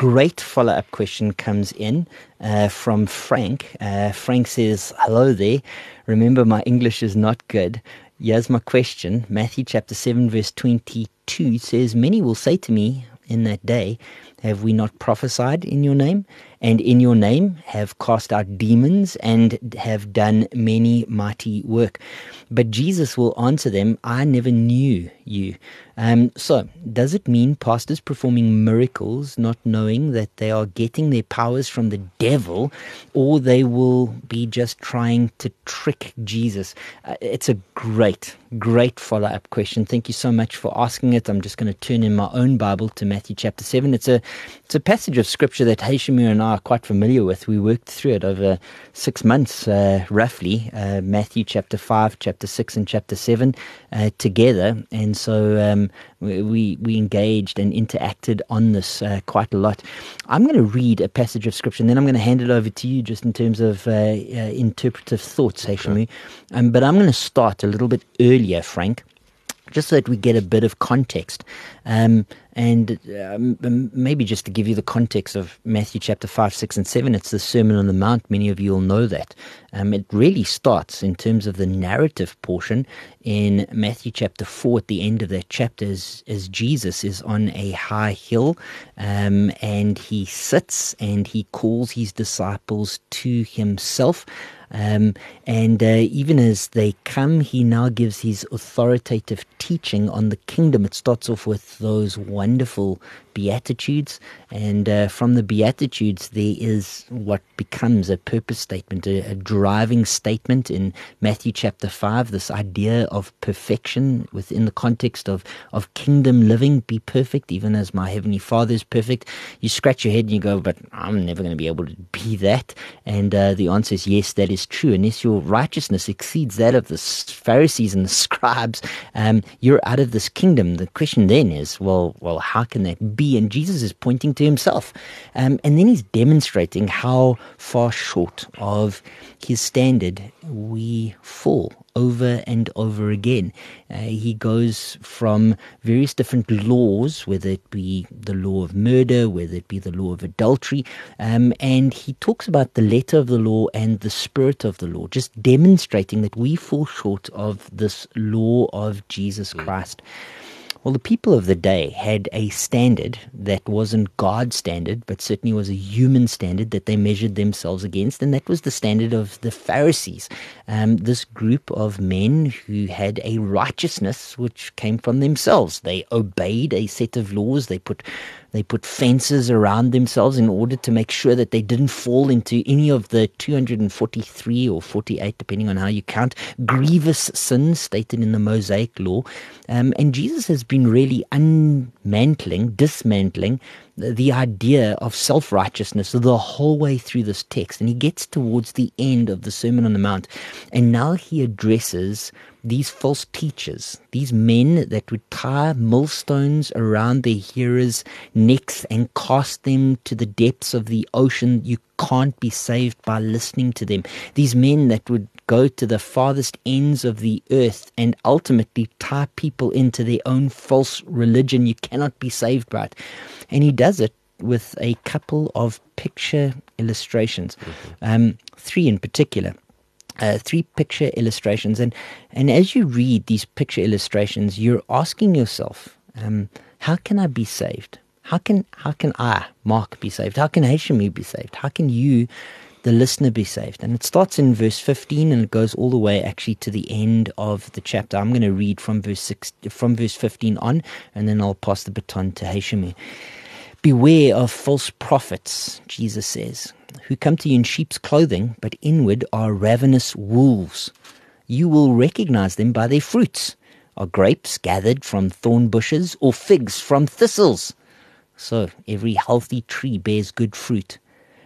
great follow up question comes in uh, from Frank. Uh, Frank says, Hello there. Remember, my English is not good. Here's my question Matthew chapter 7, verse 22 says, Many will say to me in that day, Have we not prophesied in your name? And in your name have cast out demons and have done many mighty work. But Jesus will answer them, I never knew you. Um, so, does it mean pastors performing miracles, not knowing that they are getting their powers from the devil, or they will be just trying to trick Jesus? Uh, it's a great, great follow up question. Thank you so much for asking it. I'm just going to turn in my own Bible to Matthew chapter 7. It's a, it's a passage of scripture that Hashemir and I are quite familiar with. We worked through it over six months, uh, roughly, uh, Matthew chapter 5, chapter 6, and chapter 7 uh, together. And so, um, we we engaged and interacted on this uh, quite a lot. I'm going to read a passage of scripture, and then I'm going to hand it over to you, just in terms of uh, uh, interpretive thoughts, Hashamu. Um, but I'm going to start a little bit earlier, Frank just so that we get a bit of context. Um, and um, maybe just to give you the context of Matthew chapter 5, 6, and 7, it's the Sermon on the Mount. Many of you will know that. Um, it really starts in terms of the narrative portion in Matthew chapter 4 at the end of that chapter as, as Jesus is on a high hill um, and he sits and he calls his disciples to himself. Um, and uh, even as they come, he now gives his authoritative teaching on the kingdom. It starts off with those wonderful Beatitudes. And uh, from the Beatitudes, there is what becomes a purpose statement, a, a, driving statement in Matthew chapter 5, this idea of perfection within the context of, of kingdom living. Be perfect, even as my heavenly Father is perfect. You scratch your head and you go, but I'm never going to be able to be that. And uh, the answer is yes, that is true. Unless your righteousness exceeds that of the Pharisees and the scribes, um, you're out of this kingdom. The question then is, well, well, how can that be? and Jesus is pointing to himself. Um, and then he's demonstrating how far short of his standard we fall over and over again. Uh, he goes from various different laws, whether it be the law of murder, whether it be the law of adultery, um, and he talks about the letter of the law and the spirit of the law, just demonstrating that we fall short of this law of Jesus mm. Christ. Mm. Well, the people of the day had a standard that wasn't God's standard, but certainly was a human standard that they measured themselves against, and that was the standard of the Pharisees. Um, this group of men who had a righteousness which came from themselves. They obeyed a set of laws, they put they put fences around themselves in order to make sure that they didn't fall into any of the 243 or 48, depending on how you count, grievous sins stated in the Mosaic law. Um, and Jesus has been really unmantling, dismantling the idea of self righteousness the whole way through this text. And he gets towards the end of the Sermon on the Mount, and now he addresses these false teachers, these men that would tie millstones around their hearers' necks and cast them to the depths of the ocean. You can't be saved by listening to them. These men that would go to the farthest ends of the earth and ultimately tie people into their own false religion. You cannot be saved by it. And he does it with a couple of picture illustrations, mm-hmm. um, three in particular. Uh, three picture illustrations, and and as you read these picture illustrations, you're asking yourself, um, how can I be saved? How can how can I, Mark, be saved? How can Hashemi be saved? How can you, the listener, be saved? And it starts in verse 15 and it goes all the way actually to the end of the chapter. I'm going to read from verse six, from verse 15 on, and then I'll pass the baton to Hashemi. Beware of false prophets, Jesus says, who come to you in sheep's clothing, but inward are ravenous wolves. You will recognize them by their fruits. Are grapes gathered from thorn bushes or figs from thistles? So every healthy tree bears good fruit,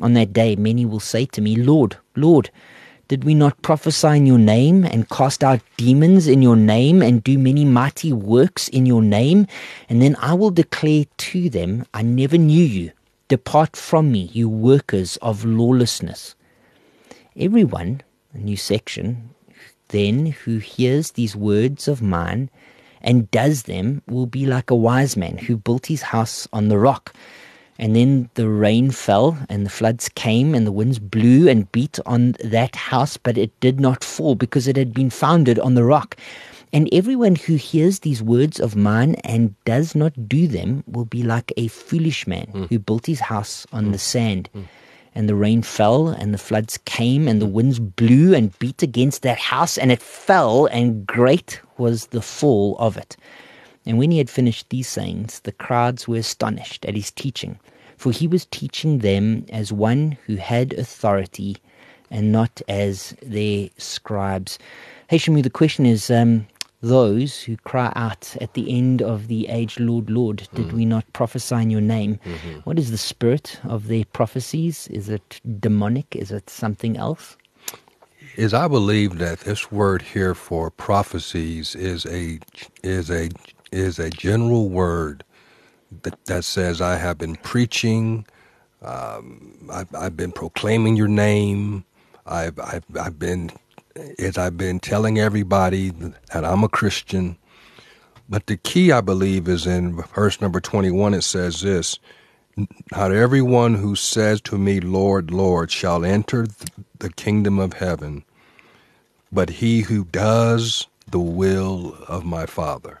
On that day, many will say to me, Lord, Lord, did we not prophesy in your name and cast out demons in your name and do many mighty works in your name? And then I will declare to them, I never knew you. Depart from me, you workers of lawlessness. Everyone, a new section, then who hears these words of mine and does them will be like a wise man who built his house on the rock. And then the rain fell, and the floods came, and the winds blew and beat on that house, but it did not fall because it had been founded on the rock. And everyone who hears these words of mine and does not do them will be like a foolish man mm. who built his house on mm. the sand. Mm. And the rain fell, and the floods came, and the winds blew and beat against that house, and it fell, and great was the fall of it. And when he had finished these sayings, the crowds were astonished at his teaching, for he was teaching them as one who had authority and not as their scribes. Hey, Shamu, the question is um, those who cry out at the end of the age, Lord, Lord, did mm. we not prophesy in your name? Mm-hmm. What is the spirit of their prophecies? Is it demonic? Is it something else? Is I believe that this word here for prophecies is a is a is a general word that, that says, I have been preaching, um, I've, I've, been proclaiming your name, I've, I've, I've been, as I've been telling everybody that I'm a Christian. But the key, I believe, is in verse number 21. It says this Not everyone who says to me, Lord, Lord, shall enter the kingdom of heaven, but he who does the will of my Father.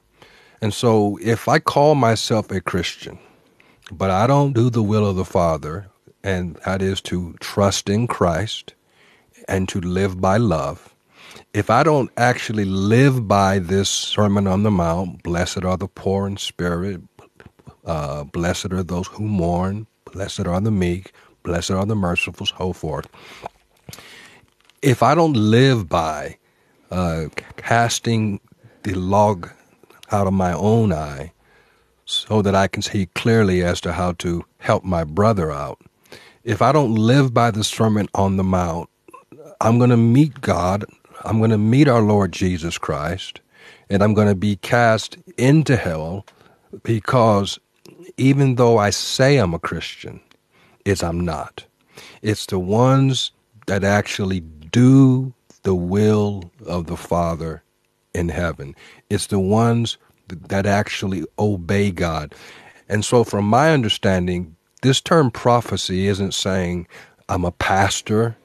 And so if I call myself a Christian, but I don't do the will of the Father, and that is to trust in Christ and to live by love, if I don't actually live by this Sermon on the Mount, blessed are the poor in spirit, uh, blessed are those who mourn, blessed are the meek, blessed are the merciful, so forth. If I don't live by uh, casting the log out of my own eye so that I can see clearly as to how to help my brother out. If I don't live by the Sermon on the Mount, I'm going to meet God, I'm going to meet our Lord Jesus Christ, and I'm going to be cast into hell because even though I say I'm a Christian, it's I'm not. It's the ones that actually do the will of the Father in heaven. It's the ones that actually obey God. And so, from my understanding, this term prophecy isn't saying I'm a pastor,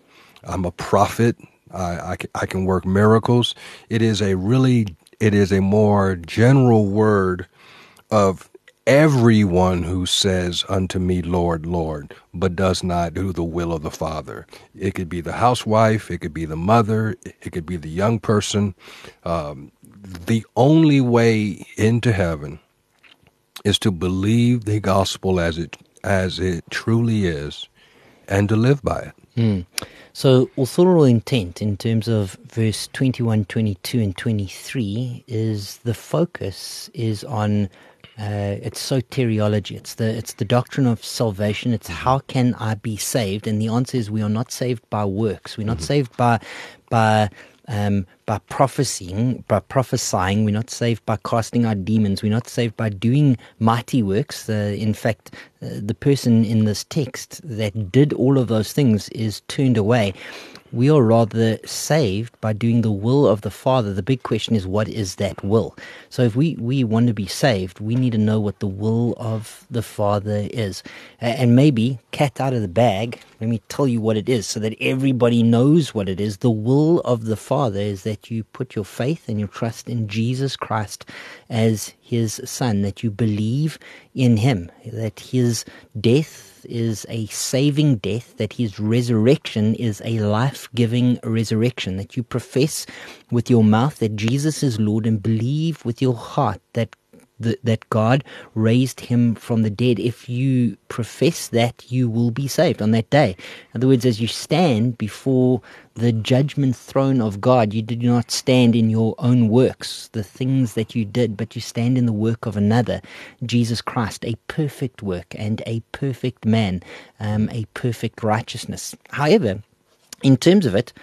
I'm a prophet, I, I, I can work miracles. It is a really, it is a more general word of everyone who says unto me, Lord, Lord, but does not do the will of the Father. It could be the housewife, it could be the mother, it could be the young person. Um, the only way into heaven is to believe the gospel as it as it truly is and to live by it. Mm. So, authorial intent in terms of verse 21, 22, and 23 is the focus is on uh, it's soteriology. It's the it's the doctrine of salvation. It's how can I be saved? And the answer is we are not saved by works. We're not mm-hmm. saved by by um, by prophesying, by prophesying. We're not saved by casting out demons. We're not saved by doing mighty works. Uh, in fact, uh, the person in this text that did all of those things is turned away we are rather saved by doing the will of the Father. The big question is, what is that will? So, if we, we want to be saved, we need to know what the will of the Father is. And maybe, cat out of the bag, let me tell you what it is so that everybody knows what it is. The will of the Father is that you put your faith and your trust in Jesus Christ as his Son, that you believe in him, that his death, is a saving death, that his resurrection is a life giving resurrection, that you profess with your mouth that Jesus is Lord and believe with your heart that the, that God raised him from the dead. If you profess that, you will be saved on that day. In other words, as you stand before the judgment throne of God, you do not stand in your own works, the things that you did, but you stand in the work of another, Jesus Christ, a perfect work and a perfect man, um, a perfect righteousness. However, in terms of it,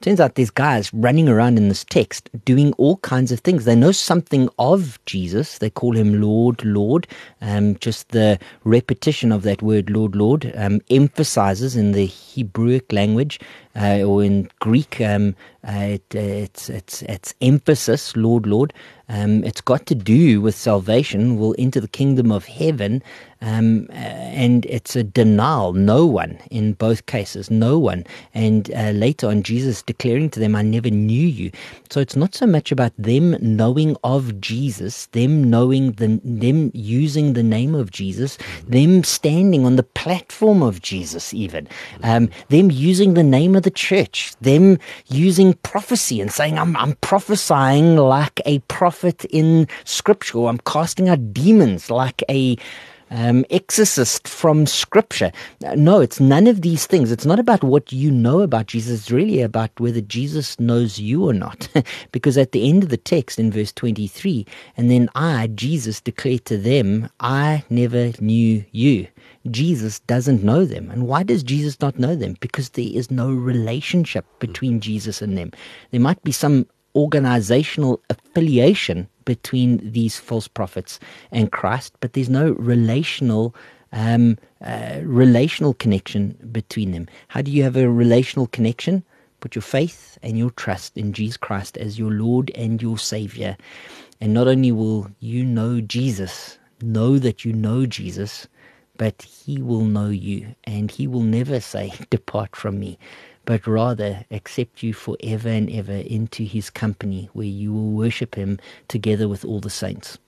Turns out there's guys running around in this text doing all kinds of things. They know something of Jesus. They call him Lord, Lord. Um, just the repetition of that word, Lord, Lord, um, emphasizes in the Hebrewic language uh, or in Greek, um, uh, it, uh, it's, it's, it's emphasis, Lord, Lord. Um, it's got to do with salvation. We'll enter the kingdom of heaven. Um, uh, and it's a denial. No one in both cases, no one. And uh, later on, Jesus declaring to them, I never knew you. So it's not so much about them knowing of Jesus, them knowing the, them using the name of Jesus, them standing on the platform of Jesus, even, um, them using the name of the church, them using prophecy and saying, I'm, I'm prophesying like a prophet in scripture, I'm casting out demons like a um, exorcist from Scripture. No, it's none of these things. It's not about what you know about Jesus. It's really about whether Jesus knows you or not. because at the end of the text in verse 23, and then I, Jesus, declared to them, I never knew you. Jesus doesn't know them. And why does Jesus not know them? Because there is no relationship between Jesus and them. There might be some organizational affiliation between these false prophets and Christ, but there's no relational um, uh, relational connection between them. How do you have a relational connection? Put your faith and your trust in Jesus Christ as your Lord and your Savior. And not only will you know Jesus, know that you know Jesus, but He will know you and He will never say, Depart from me but rather accept you forever and ever into his company where you will worship him together with all the saints.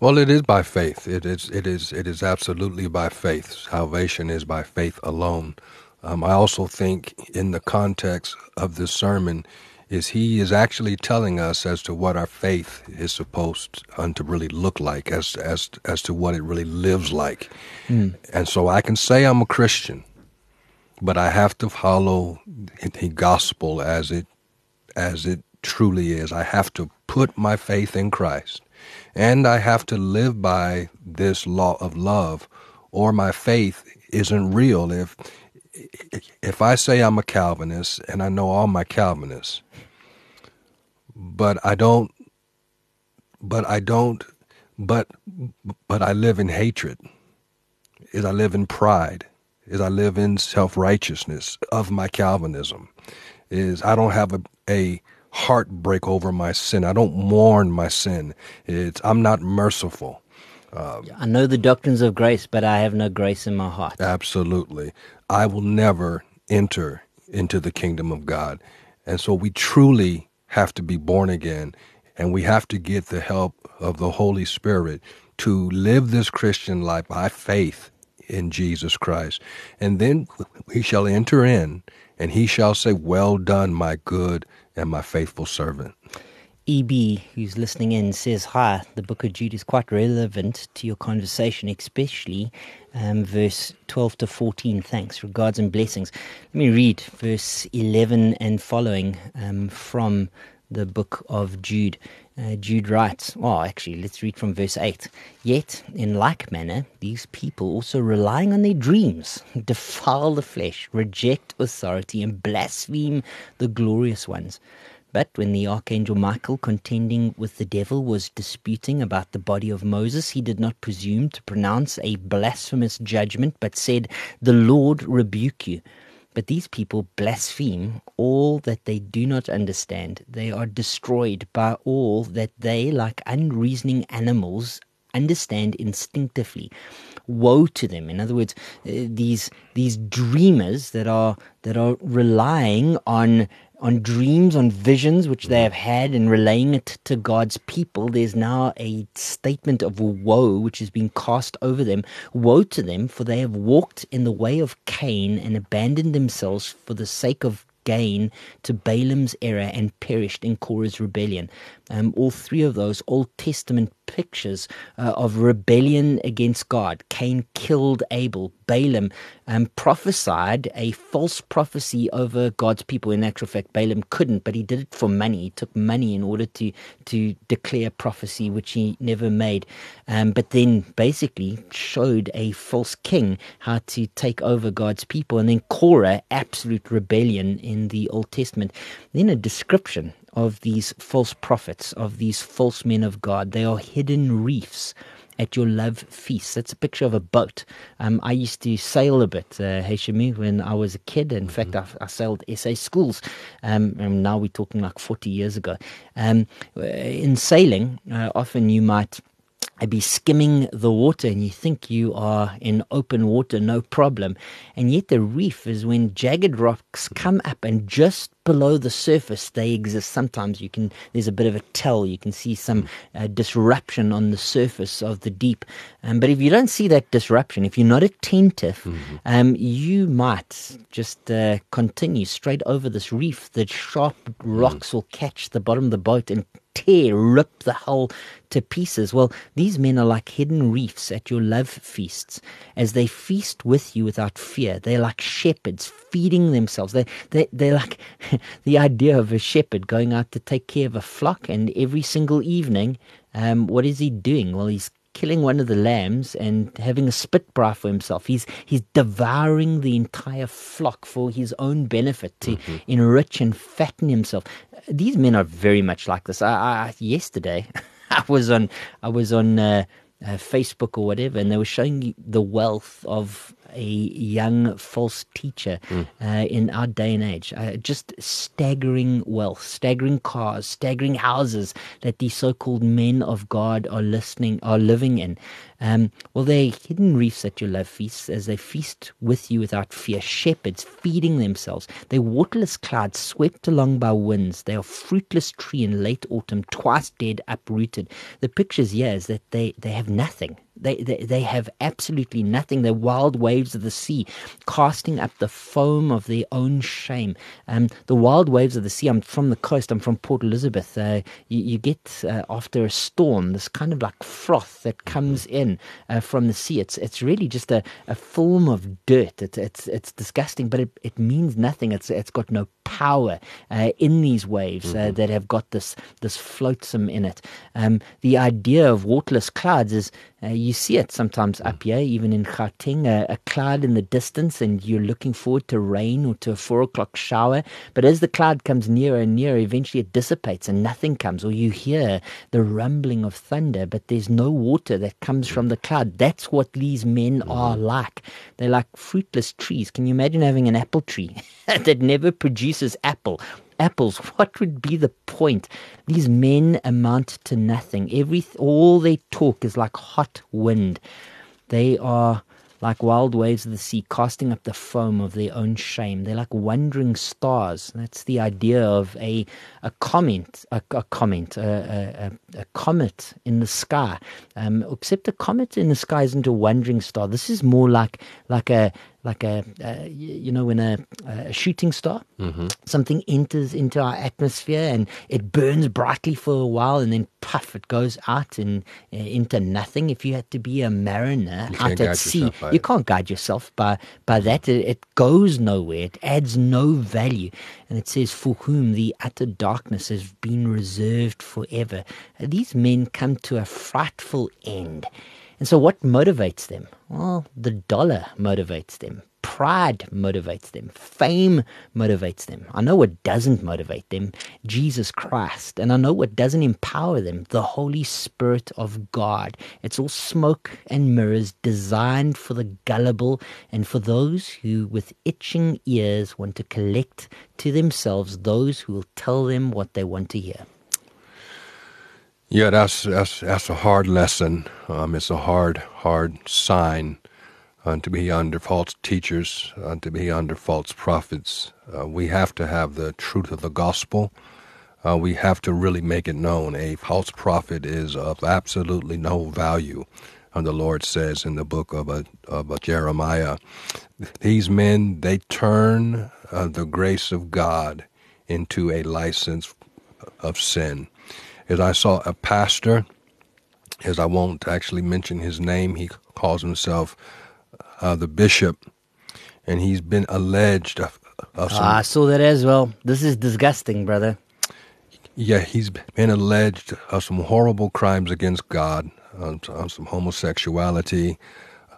Well, it is by faith. It is. It is. It is absolutely by faith. Salvation is by faith alone. Um, I also think, in the context of this sermon, is he is actually telling us as to what our faith is supposed um, to really look like, as as as to what it really lives like. Mm. And so I can say I'm a Christian, but I have to follow the gospel as it as it truly is. I have to put my faith in Christ. And I have to live by this law of love or my faith isn't real if if I say I'm a Calvinist and I know all my Calvinists but I don't but I don't but but I live in hatred is I live in pride is I live in self righteousness of my Calvinism, is I don't have a, a heartbreak over my sin. I don't mourn my sin. It's I'm not merciful. Um, I know the doctrines of grace, but I have no grace in my heart. Absolutely. I will never enter into the kingdom of God. And so we truly have to be born again and we have to get the help of the Holy Spirit to live this Christian life by faith in Jesus Christ. And then we shall enter in, and he shall say, Well done, my good and my faithful servant. EB, who's listening in, says, Hi, the book of Jude is quite relevant to your conversation, especially um, verse 12 to 14. Thanks. Regards and blessings. Let me read verse 11 and following um, from the book of Jude. Uh, Jude writes, well, actually, let's read from verse 8. Yet, in like manner, these people also relying on their dreams defile the flesh, reject authority, and blaspheme the glorious ones. But when the archangel Michael, contending with the devil, was disputing about the body of Moses, he did not presume to pronounce a blasphemous judgment, but said, The Lord rebuke you. But these people blaspheme all that they do not understand. They are destroyed by all that they, like unreasoning animals, understand instinctively. Woe to them! In other words, uh, these these dreamers that are that are relying on on dreams, on visions which they have had, and relaying it to God's people, there's now a statement of woe which is being cast over them. Woe to them, for they have walked in the way of Cain and abandoned themselves for the sake of gain to Balaam's error and perished in Korah's rebellion. Um, all three of those Old Testament pictures uh, of rebellion against God. Cain killed Abel. Balaam um, prophesied a false prophecy over God's people. In actual fact, Balaam couldn't, but he did it for money. He took money in order to to declare prophecy, which he never made. Um, but then basically showed a false king how to take over God's people. And then Korah, absolute rebellion in the Old Testament. Then a description of these false prophets, of these false men of God. They are hidden reefs at your love feast. That's a picture of a boat. Um, I used to sail a bit, uh, when I was a kid. In mm-hmm. fact, I, I, sailed SA schools. Um, and now we're talking like 40 years ago. Um, in sailing, uh, often you might be skimming the water and you think you are in open water, no problem. And yet the reef is when jagged rocks come up and just below the surface they exist. Sometimes you can, there's a bit of a tell, you can see some uh, disruption on the surface of the deep. Um, but if you don't see that disruption, if you're not attentive, mm-hmm. um, you might just uh, continue straight over this reef. The sharp rocks mm. will catch the bottom of the boat and tear, rip the hull to pieces. Well, these men are like hidden reefs at your love feasts. As they feast with you without fear, they're like shepherds feeding themselves. They, they, they're like the idea of a shepherd going out to take care of a flock, and every single evening, um, what is he doing? Well, he's killing one of the lambs and having a spit braai for himself. He's he's devouring the entire flock for his own benefit to mm-hmm. enrich and fatten himself. These men are very much like this. I, I yesterday I was on I was on uh, uh, Facebook or whatever, and they were showing the wealth of a young false teacher mm. uh, in our day and age. Uh, just staggering wealth, staggering cars, staggering houses that these so-called men of God are listening, are living in. Um, well, they're hidden reefs at your love feasts as they feast with you without fear. Shepherds feeding themselves. They're waterless clouds swept along by winds. They are fruitless tree in late autumn, twice dead, uprooted. The pictures here is that they, they have nothing. They, they, they have absolutely nothing. They're wild waves of the sea, casting up the foam of their own shame. Um, the wild waves of the sea, I'm from the coast, I'm from Port Elizabeth. Uh, you, you, get, uh, after a storm, this kind of like froth that comes in uh, from the sea. It's, it's really just a, a film of dirt. It's, it's, it's disgusting, but it, it means nothing. It's, it's got no power uh, in these waves uh, mm-hmm. that have got this, this flotsam in it. Um, the idea of waterless clouds is uh, you see it sometimes up here, even in Gauteng, a, a, cloud in the distance, and you're looking forward to rain or to a four o'clock shower. But as the cloud comes nearer and nearer, eventually it dissipates and nothing comes, or you hear the rumbling of thunder, but there's no water that comes from the cloud. That's what these men mm-hmm. are like. They're like fruitless trees. Can you imagine having an apple tree that never produces apple? Apples. What would be the point? These men amount to nothing. Every all they talk is like hot wind. They are like wild waves of the sea, casting up the foam of their own shame. They're like wandering stars. That's the idea of a a comment, a, a comment, a, a, a, comet in the sky. Um, except a comet in the sky isn't a wandering star. This is more like like a like a, a you know when a, a shooting star mm-hmm. something enters into our atmosphere and it burns brightly for a while and then puff it goes out and uh, into nothing. If you had to be a mariner out at sea you can't guide yourself. By by that it, it, goes nowhere. It adds no value. And it says for whom the utter darkness has been reserved forever. These men come to a frightful end and so, what motivates them? Well, the dollar motivates them. Pride motivates them. Fame motivates them. I know what doesn't motivate them Jesus Christ. And I know what doesn't empower them the Holy Spirit of God. It's all smoke and mirrors designed for the gullible and for those who, with itching ears, want to collect to themselves those who will tell them what they want to hear. Yeah, that's that's that's a hard lesson. Um, it's a hard hard sign uh, to be under false teachers, uh, to be under false prophets. Uh, we have to have the truth of the gospel. Uh, we have to really make it known. A false prophet is of absolutely no value. And the Lord says in the book of, a, of a Jeremiah, these men, they turn uh, the grace of God into a license of sin is I saw a pastor as I won't actually mention his name. He calls himself uh, the bishop, and he's been alleged of, of some, Ah, I saw that as well. This is disgusting, brother. yeah, he's been alleged of some horrible crimes against God, on, on some homosexuality,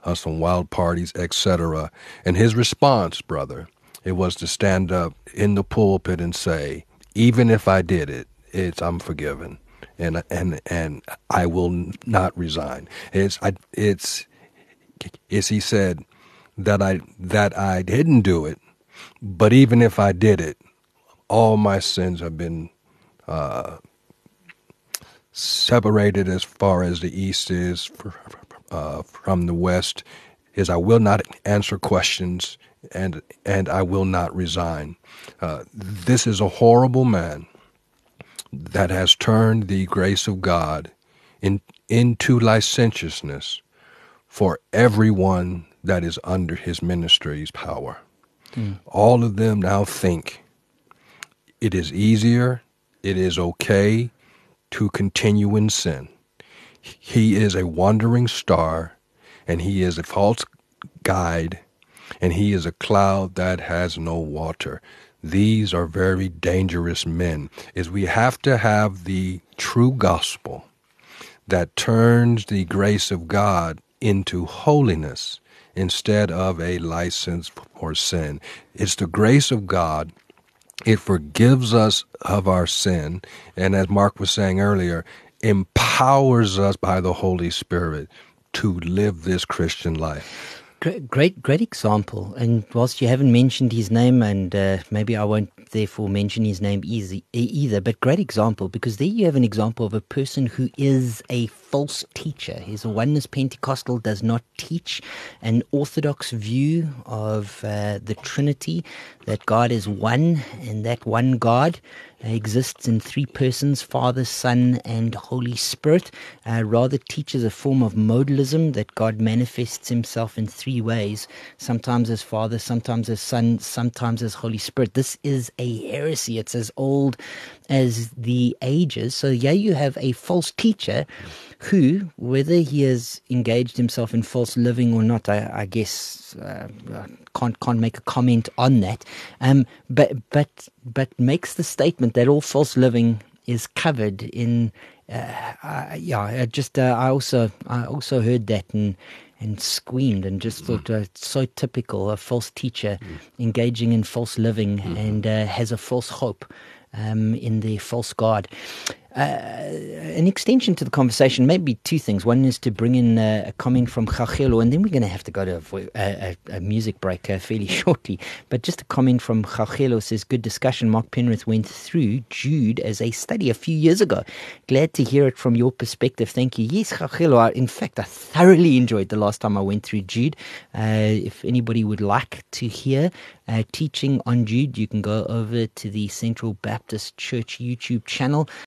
on some wild parties, etc. And his response, brother, it was to stand up in the pulpit and say, "Even if I did it, it's I'm forgiven." And, and and I will not resign. It's I, it's is he said that I that I didn't do it, but even if I did it, all my sins have been uh, separated as far as the east is uh, from the west. Is I will not answer questions and and I will not resign. Uh, this is a horrible man that has turned the grace of God in, into licentiousness for everyone that is under his ministry's power. Hmm. All of them now think it is easier, it is okay to continue in sin. He is a wandering star, and he is a false guide, and he is a cloud that has no water. These are very dangerous men. Is we have to have the true gospel that turns the grace of God into holiness instead of a license for sin. It's the grace of God. It forgives us of our sin. And as Mark was saying earlier, empowers us by the Holy Spirit to live this Christian life. Great, great, great example. And whilst you haven't mentioned his name, and uh, maybe I won't therefore mention his name easy, either, but great example because there you have an example of a person who is a false teacher. He's a oneness Pentecostal, does not teach an orthodox view of uh, the Trinity, that God is one, and that one God exists in three persons Father, Son, and Holy Spirit. Uh, rather teaches a form of modalism that God manifests himself in three ways sometimes as Father, sometimes as Son, sometimes as Holy Spirit. This is a heresy. It's as old as the ages. So, yeah, you have a false teacher who, whether he has engaged himself in false living or not, I, I guess uh, can't can't make a comment on that. Um, but but but makes the statement that all false living is covered in. Uh, uh, yeah, I just I also I also heard that and and screamed and just thought uh, so typical a false teacher engaging in false living and uh, has a false hope um, in the false god. Uh, an extension to the conversation, maybe two things. One is to bring in uh, a comment from Chachelo, and then we're going to have to go to a, a, a, music break uh, fairly shortly. But just a comment from Chachelo says, Good discussion. Mark Penrith went through Jude as a study a few years ago. Glad to hear it from your perspective. Thank you. Yes, Chachelo, in fact, I thoroughly enjoyed the last time I went through Jude. Uh, if anybody would like to hear teaching on Jude, you can go over to the Central Baptist Church YouTube channel.